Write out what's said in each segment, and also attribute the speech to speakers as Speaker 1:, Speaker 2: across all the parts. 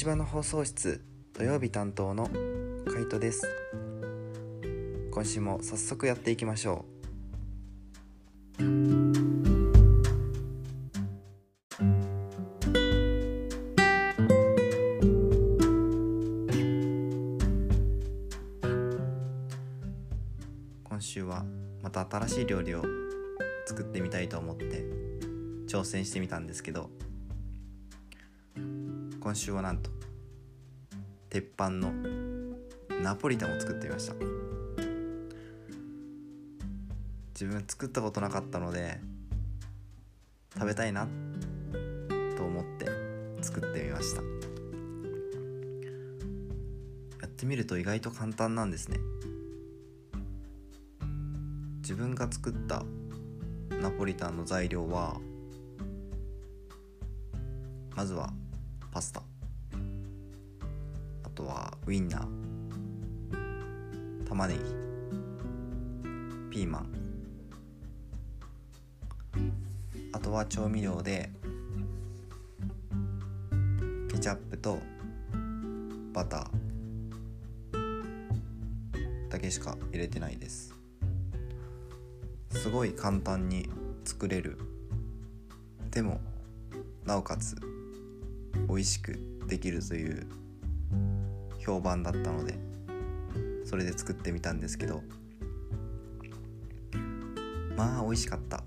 Speaker 1: 芝の放送室土曜日担当のカイトです。今週も早速やっていきましょう。今週はまた新しい料理を作ってみたいと思って挑戦してみたんですけど今週はなんと鉄板のナポリタンを作ってみました。自分作ったことなかったので食べたいなと思って作ってみました。やってみると意外と簡単なんですね。自分が作ったナポリタンの材料はまずはパスタ。ウインナー。玉ねぎ。ピーマン。あとは調味料でケチャップとバター。だけしか入れてないです。すごい簡単に作れる。でもなおかつ美味しくできるという評判だったのでそれで作ってみたんですけどまあ美味しかった。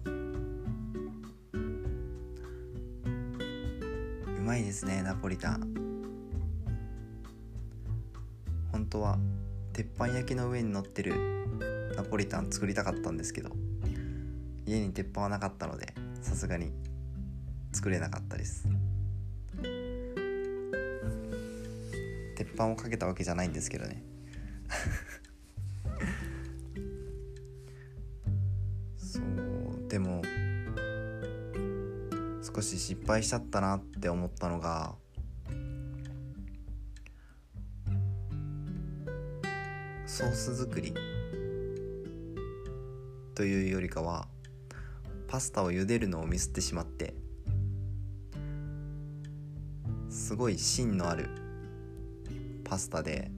Speaker 1: うまいですねナポリタン。本当は鉄板焼きの上に乗ってるナポリタン作りたかったんですけど家に鉄板はなかったのでさすがに作れなかったです。鉄板をかけたわけじゃないんですけどね。そうでも少し失敗しちゃったなって思ったのがソース作り。というよりかはパスタを茹でるのをミスってしまってすごい芯のあるパスタで。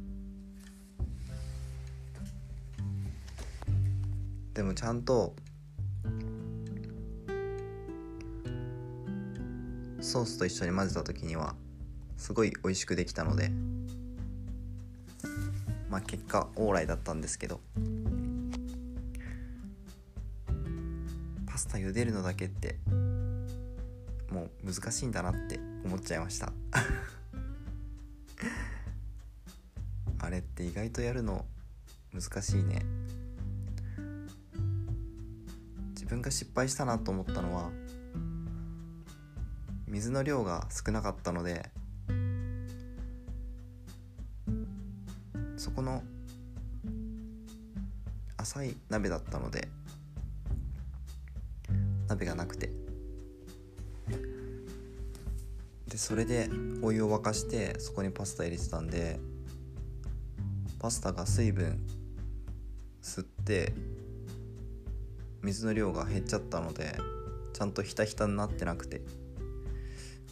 Speaker 1: でもちゃんとソースと一緒に混ぜた時にはすごい美味しくできたのでまあ結果オーライだったんですけどパスタ茹でるのだけってもう難しいんだなって思っちゃいました。って意外とやるの難しいね。自分が失敗したなと思ったのは水の量が少なかったのでそこの浅い鍋だったので鍋がなくて。でそれでお湯を沸かしてそこにパスタ入れてたんでパスタが水分吸って水の量が減っちゃったのでちゃんとひたひたになってなくて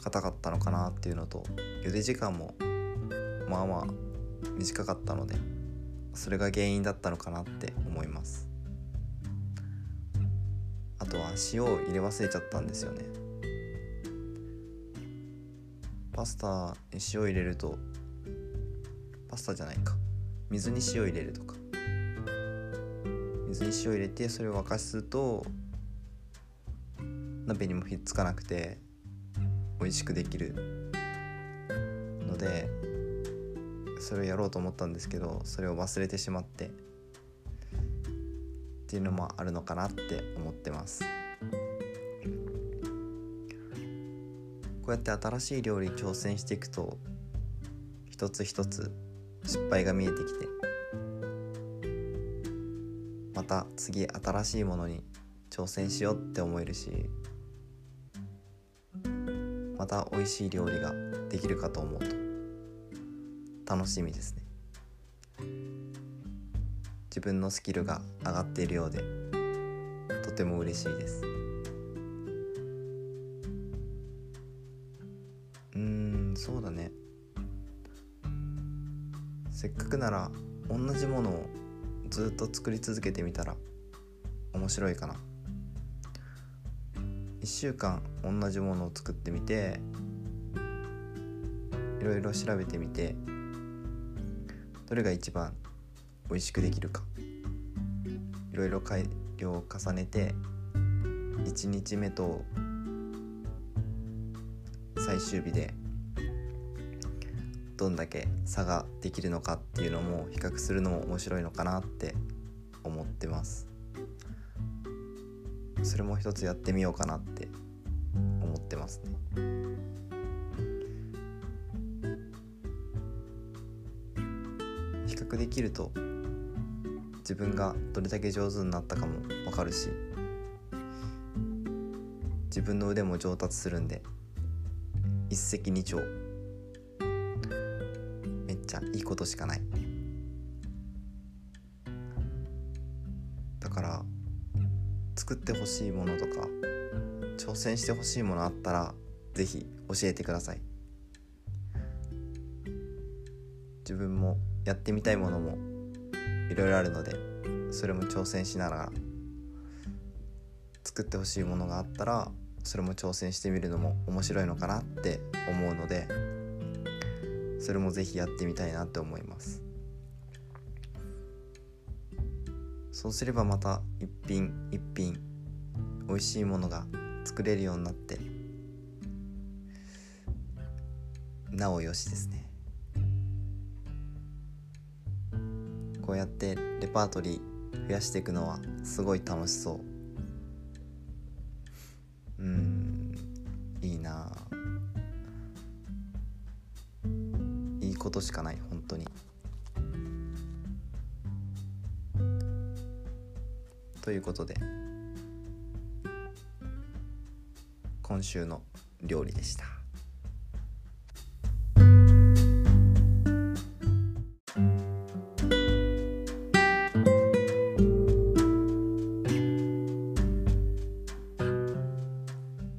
Speaker 1: 硬かったのかなっていうのと茹で時間もまあまあ短かったのでそれが原因だったのかなって思います。あとは塩を入れ忘れちゃったんですよね。パスタに塩入れるとパスタじゃないか。水に塩入れるとか。水に塩入れてそれを沸かすと鍋にもひっつかなくて美味しくできるのでそれをやろうと思ったんですけどそれを忘れてしまって。っていうのもあるのかなって思ってます。こうやって新しい料理に挑戦していくと一つ一つ失敗が見えてきてまた次新しいものに挑戦しようって思えるしまた美味しい料理ができるかと思うと楽しみですね。自分のスキルが上がっているようでとても嬉しいです。うんそうだね。せっかくなら同じものをずっと作り続けてみたら面白いかな。1週間同じものを作ってみていろいろ調べてみてどれが一番美味しくできるか。いろいろ改良を重ねて1日目と最終日でどんだけ差ができるのかっていうのも比較するのも面白いのかなって思ってます。それも一つやってみようかなって思ってますね。比較できると自分がどれだけ上手になったかも分かるし自分の腕も上達するんで一石二鳥いいことしかない。だから作ってほしいものとか挑戦してほしいものあったら是非教えてください。自分もやってみたいものもいろいろあるのでそれも挑戦しながら作ってほしいものがあったらそれも挑戦してみるのも面白いのかなって思うのでそれも是非やってみたいなって思います。そうすればまた一品一品美味しいものが作れるようになってなおよしですね。こうやってレパートリー増やしていくのはすごい楽しそう。うん。ことしかない本当に。ということで今週の料理でした。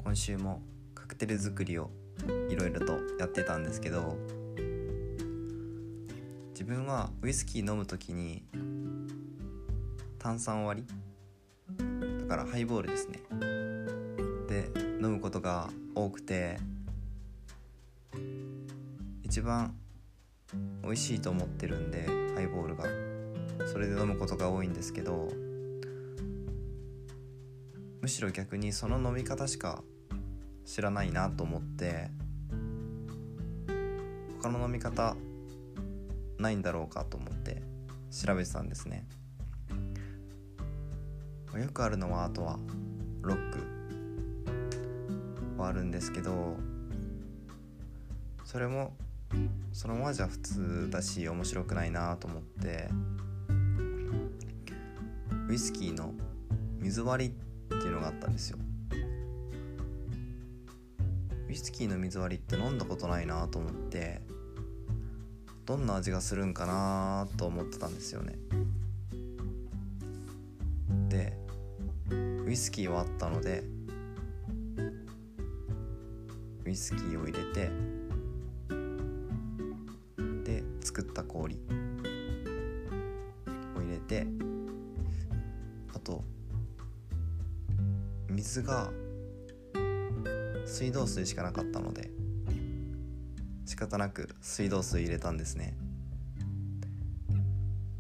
Speaker 1: 今週もカクテル作りをいろいろとやってたんですけど自分はウイスキー飲む時に炭酸割りだからハイボールですね。で飲むことが多くて一番美味しいと思ってるんでハイボールが。それで飲むことが多いんですけどむしろ逆にその飲み方しか知らないなと思って他の飲み方ないんだろうかと思って調べてたんですね。よくあるのはあとはロックはあるんですけどそれもそのままじゃ普通だし面白くないなと思ってウイスキーの水割りっていうのがあったんですよ。ウイスキーの水割りって飲んだことないなと思ってどんな味がするんかなと思ってたんですよね。でウイスキーはあったのでウイスキーを入れてで作った氷を入れてあと水が水道水しかなかったので方なく水道水入れたんですね。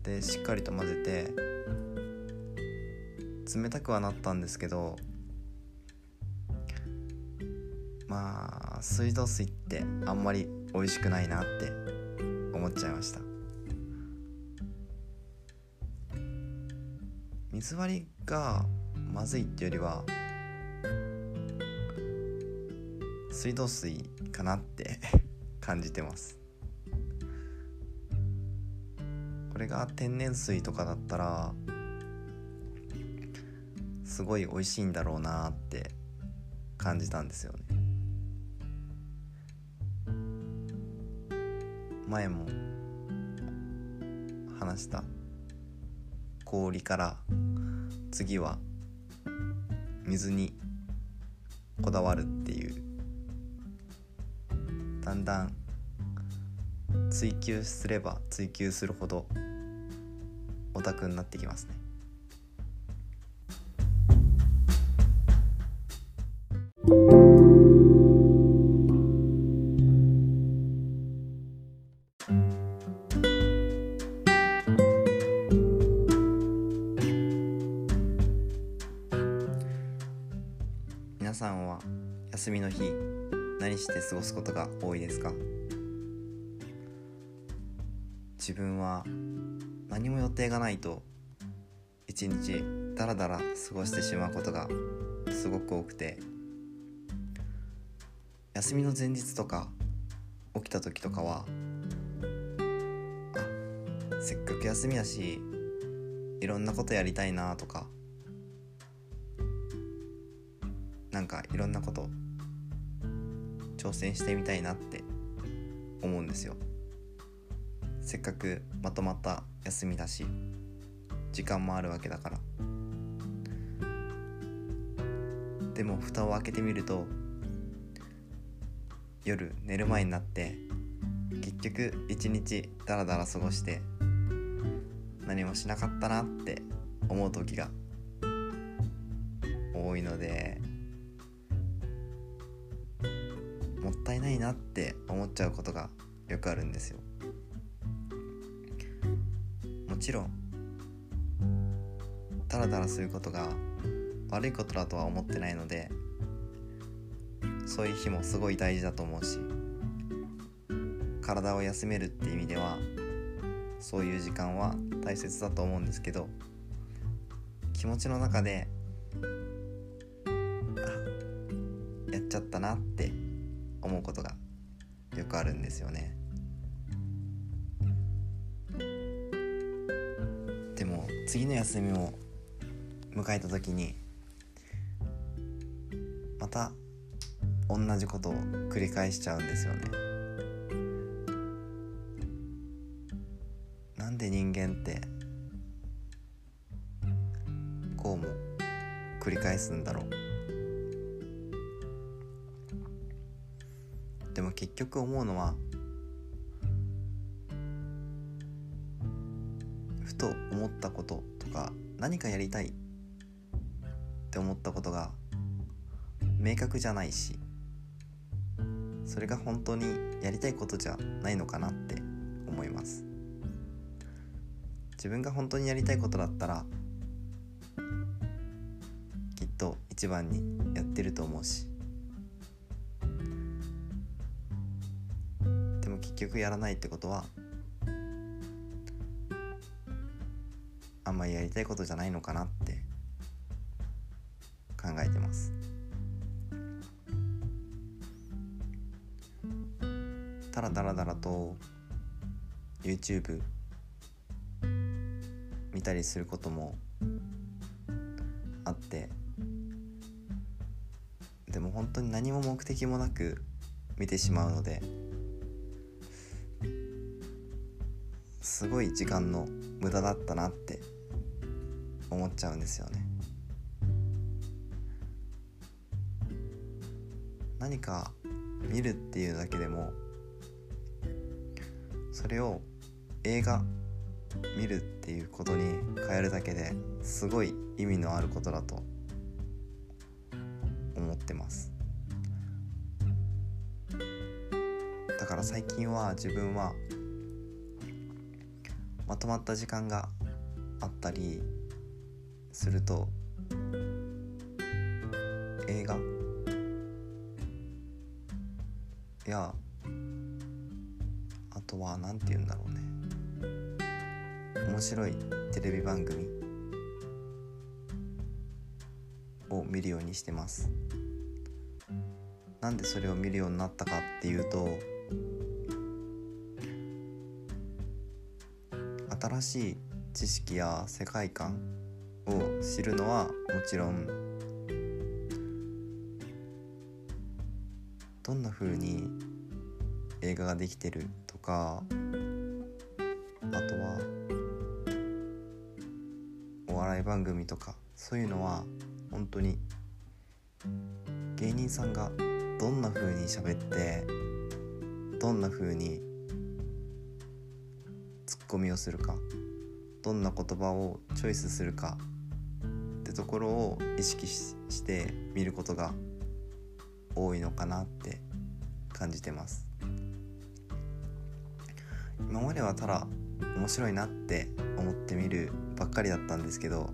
Speaker 1: でしっかりと混ぜて冷たくはなったんですけどまあ水道水ってあんまり美味しくないなって思っちゃいました。水割りがまずいっていうよりは水道水かなって感じてます。これが天然水とかだったらすごい美味しいんだろうなって感じたんですよね。前も話した氷から次は水にこだわるっていうだんだん追求すれば追求するほどオタクになってきますね。皆さんは休みの日何して過ごすことが多いですか？自分は何も予定がないと一日ダラダラ過ごしてしまうことがすごく多くて休みの前日とか起きた時とかはせっかく休みやしいろんなことやりたいなとかなんかいろんなこと挑戦してみたいなって思うんですよ。せっかくまとまった休みだし時間もあるわけだから。でも蓋を開けてみると夜寝る前になって結局一日ダラダラ過ごして何もしなかったなって思う時が多いのでもったいないなって思っちゃうことがよくあるんですよ。もちろんダラダラすることが悪いことだとは思ってないのでそういう日もすごい大事だと思うし体を休めるって意味ではそういう時間は大切だと思うんですけど気持ちの中であやっちゃったなってことがよくあるんですよね。でも次の休みを迎えた時にまた同じことを繰り返しちゃうんですよね。なんで人間ってこうも繰り返すんだろう。結局思うのはふと思ったこととか何かやりたいって思ったことが明確じゃないしそれが本当にやりたいことじゃないのかなって思います。自分が本当にやりたいことだったらきっと一番にやってると思うし結局やらないってことはあんまりやりたいことじゃないのかなって考えてます。ただだらだらと YouTube 見たりすることもあってでも本当に何も目的もなく見てしまうのですごい時間の無駄だったなって思っちゃうんですよね。何か見るっていうだけでもそれを映画見るっていうことに変えるだけですごい意味のあることだと思ってます。だから最近は自分はまとまった時間があったりすると映画やあとは何て言うんだろうね。面白いテレビ番組を見るようにしてます。なんでそれを見るようになったかっていうと新しい知識や世界観を知るのはもちろんどんな風に映画ができてるとかあとはお笑い番組とかそういうのは本当に芸人さんがどんな風に喋ってどんな風に込みをするかどんな言葉をチョイスするかってところを意識して見ることが多いのかなって感じてます。今まではただ面白いなって思ってみるばっかりだったんですけど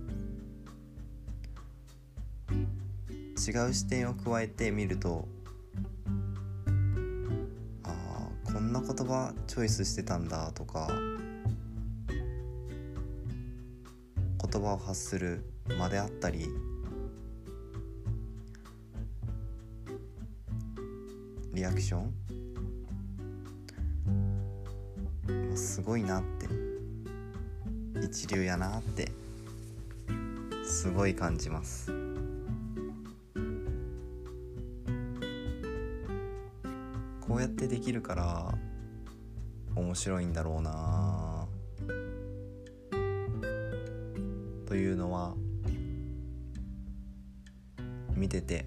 Speaker 1: 違う視点を加えてみるとああこんな言葉チョイスしてたんだとか言葉を発する間であったりリアクション？すごいなって。一流やなって。すごい感じます。こうやってできるから面白いんだろうな。というのは見てて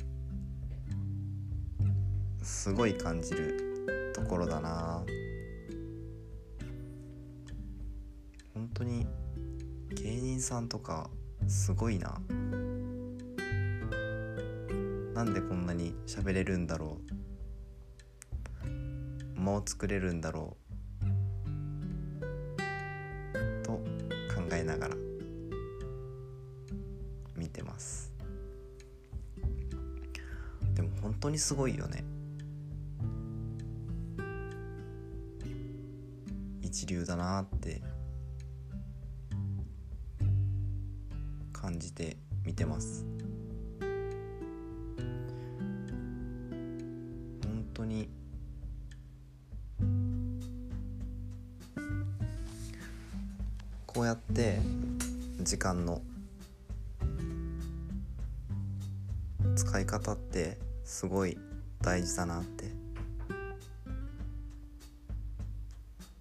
Speaker 1: すごい感じるところだな。本当に芸人さんとかすごいな。なんでこんなに喋れるんだろう。間を作れるんだろう。すごいよね。一流だなって感じて見てます。本当に。こうやって時間の使い方ってすごい大事だなって。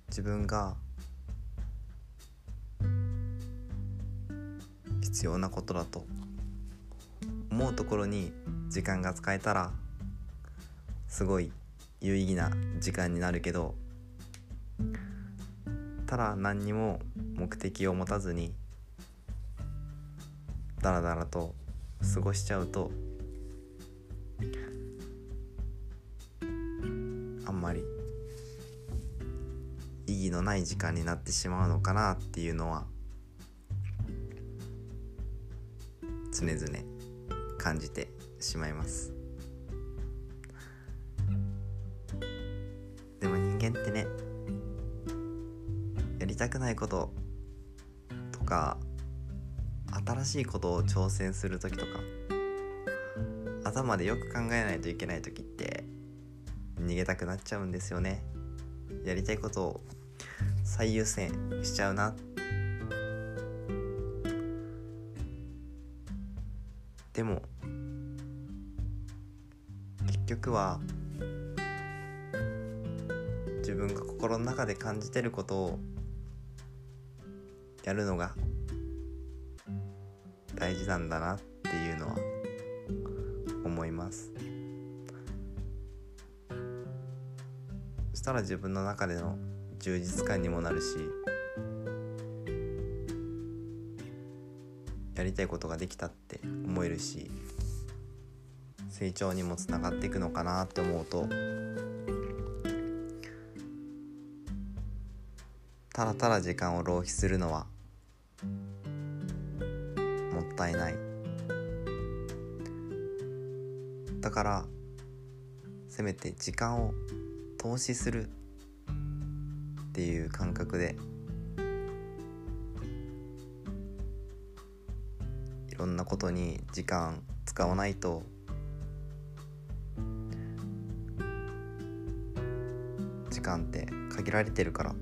Speaker 1: 自分が必要なことだと思うところに時間が使えたらすごい有意義な時間になるけどただ何にも目的を持たずにダラダラと過ごしちゃうとあんまり意義のない時間になってしまうのかなっていうのは常々感じてしまいます。でも人間ってねやりたくないこととか新しいことを挑戦する時とか頭でよく考えないといけない時って逃げたくなっちゃうんですよね。やりたいことを最優先しちゃうな。でも結局は自分が心の中で感じてることをやるのが大事なんだなっていうのは思います。したら自分の中での充実感にもなるしやりたいことができたって思えるし成長にもつながっていくのかなって思うとただただ時間を浪費するのはもったいない。だからせめて時間を投資するっていう感覚でいろんなことに時間使わないと時間って限られてるから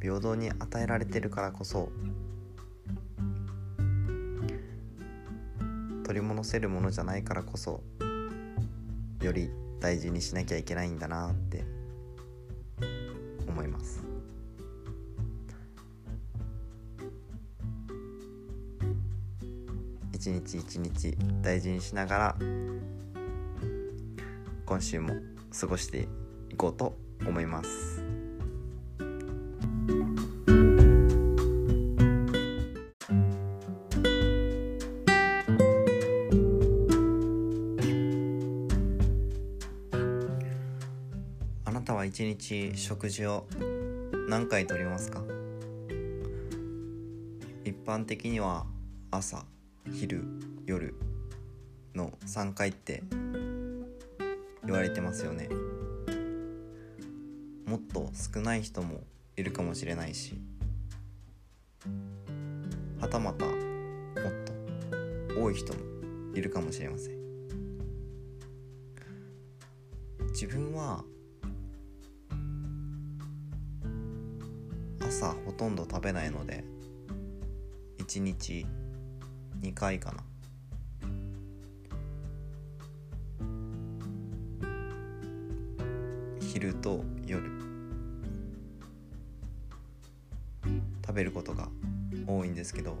Speaker 1: 平等に与えられてるからこそ取り戻せるものじゃないからこそより大事にしなきゃいけないんだなって思います。一日一日大事にしながら今週も過ごしていこうと思います。日食事を何回とりますか？一般的には朝昼夜の3回って言われてますよね。もっと少ない人もいるかもしれないしはたまたもっと多い人もいるかもしれません。自分は朝ほとんど食べないので1日2回かな。昼と夜。食べることが多いんですけど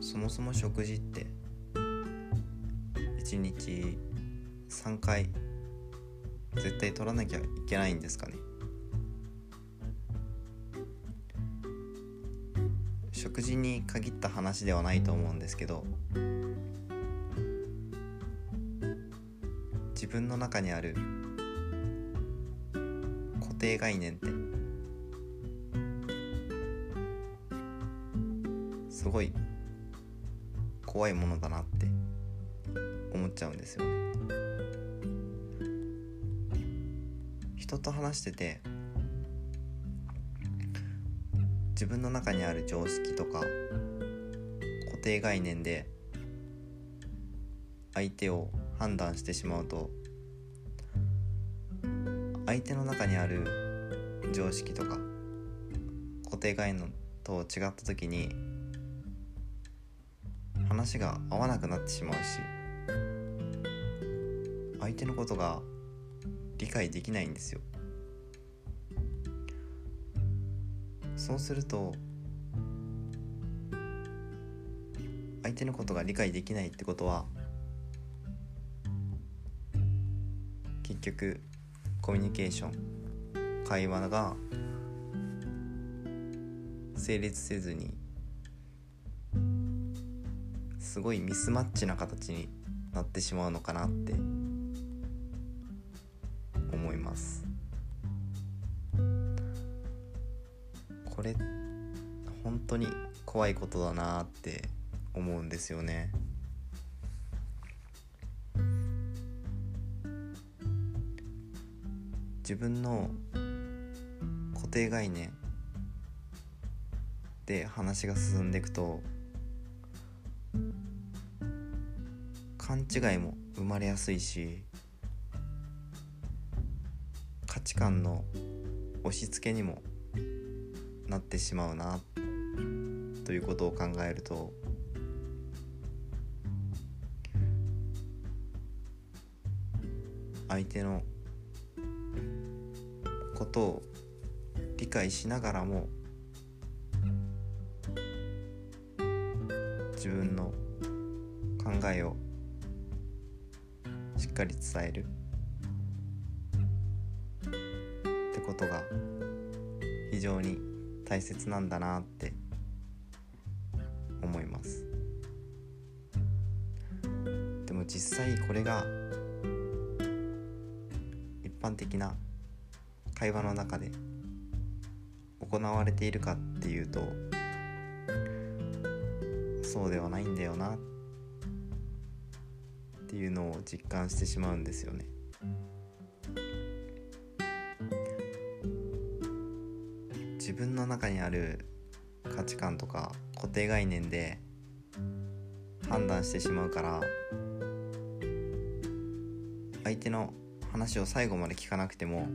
Speaker 1: そもそも食事って1日3回絶対取らなきゃいけないんですかね？食事に限った話ではないと思うんですけど自分の中にある固定概念ってすごい怖いものだなって思っちゃうんですよね。人と話してて自分の中にある常識とか固定概念で相手を判断してしまうと相手の中にある常識とか固定概念と違った時に話が合わなくなってしまうし相手のことが理解できないんですよ。そうすると相手のことが理解できないってことは結局コミュニケーション会話が成立せずにすごいミスマッチな形になってしまうのかなって怖いことだなって思うんですよね。自分の固定概念で話が進んでいくと勘違いも生まれやすいし価値観の押し付けにもなってしまうな。ということを考えると相手のことを理解しながらも自分の考えをしっかり伝える。ってことが非常に大切なんだなって際これが一般的な会話の中で行われているかっていうとそうではないんだよなっていうのを実感してしまうんですよね。自分の中にある価値観とか固定概念で判断してしまうから相手の話を最後まで聞かなくても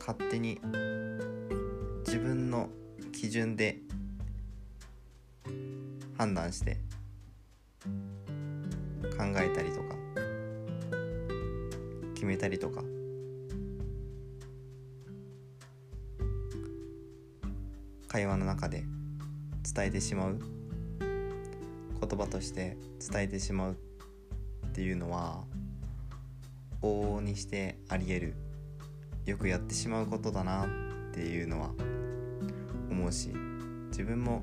Speaker 1: 勝手に自分の基準で判断して考えたりとか決めたりとか会話の中で伝えてしまう。言葉として伝えてしまうっていうのは往々にしてありえるよくやってしまうことだなっていうのは思うし自分も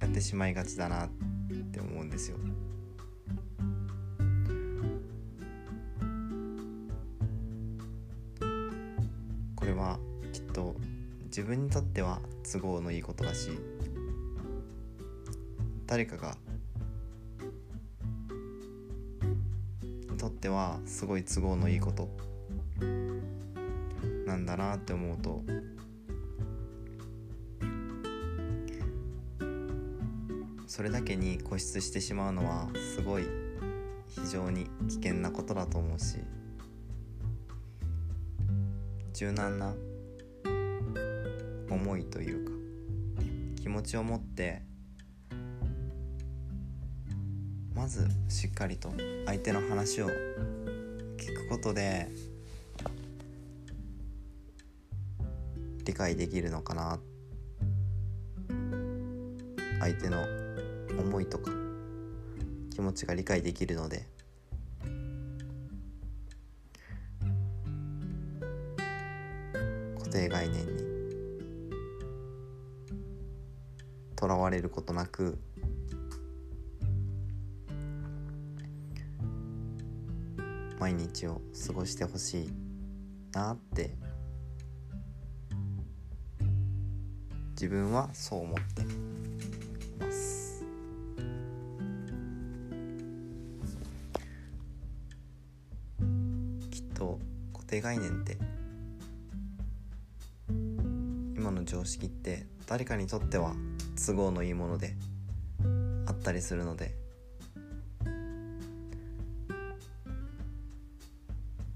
Speaker 1: やってしまいがちだなって思うんですよ。これはきっと自分にとっては都合のいいことだし誰かがにとってはすごい都合のいいこと。なんだなって思うと。それだけに固執してしまうのはすごい非常に危険なことだと思うし。柔軟な思いというか気持ちを持ってずしっかりと相手の話を聞くことで理解できるのかな。相手の思いとか気持ちが理解できるので。固定概念にとらわれることなく毎日を過ごしてほしいなって。自分はそう思ってます。きっと固定概念って今の常識って誰かにとっては都合のいいものであったりするので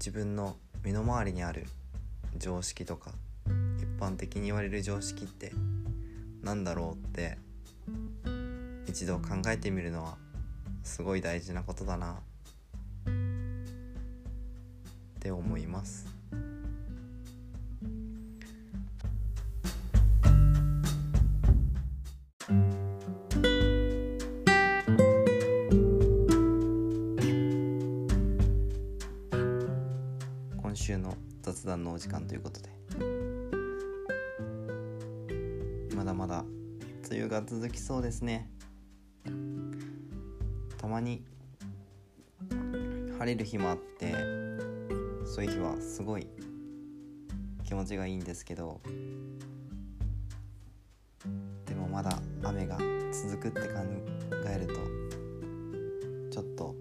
Speaker 1: 自分の身の回りにある常識とか一般的に言われる常識って何だろうって一度考えてみるのはすごい大事なことだなって思います。お時間ということで。まだまだ梅雨が続きそうですね。たまに晴れる日もあってそういう日はすごい気持ちがいいんですけどでもまだ雨が続くって考えるとちょっと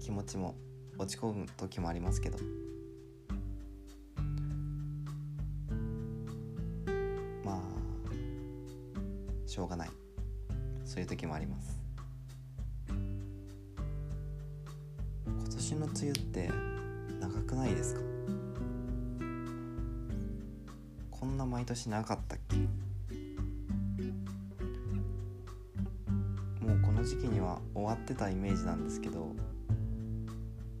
Speaker 1: 気持ちも落ち込む時もありますけど。しょうがない。そういう時もあります。今年の梅雨って長くないですか？こんな毎年長かったっけ？もうこの時期には終わってたイメージなんですけど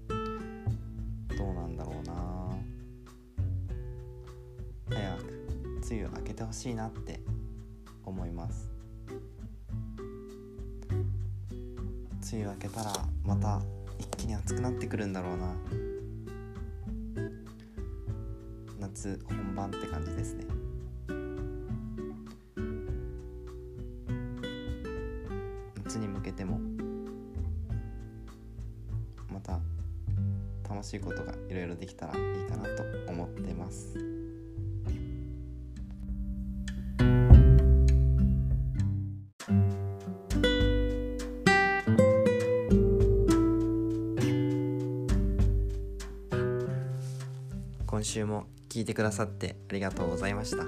Speaker 1: どうなんだろうな。早く梅雨明けてほしいなって梅雨明けたらまた一気に暑くなってくるんだろうな。夏本番って感じですね。夏に向けてもまた楽しいことがいろいろできたらいいかなと思ってます。てくださってありがとうございました。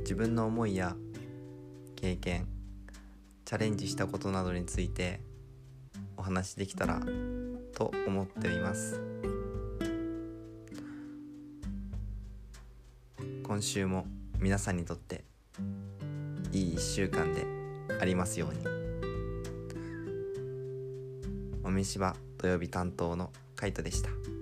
Speaker 1: 自分の思いや経験チャレンジしたことなどについてお話できたらと思っています。今週も皆さんにとっていい1週間でありますように。おみしば土曜日担当のカイトでした。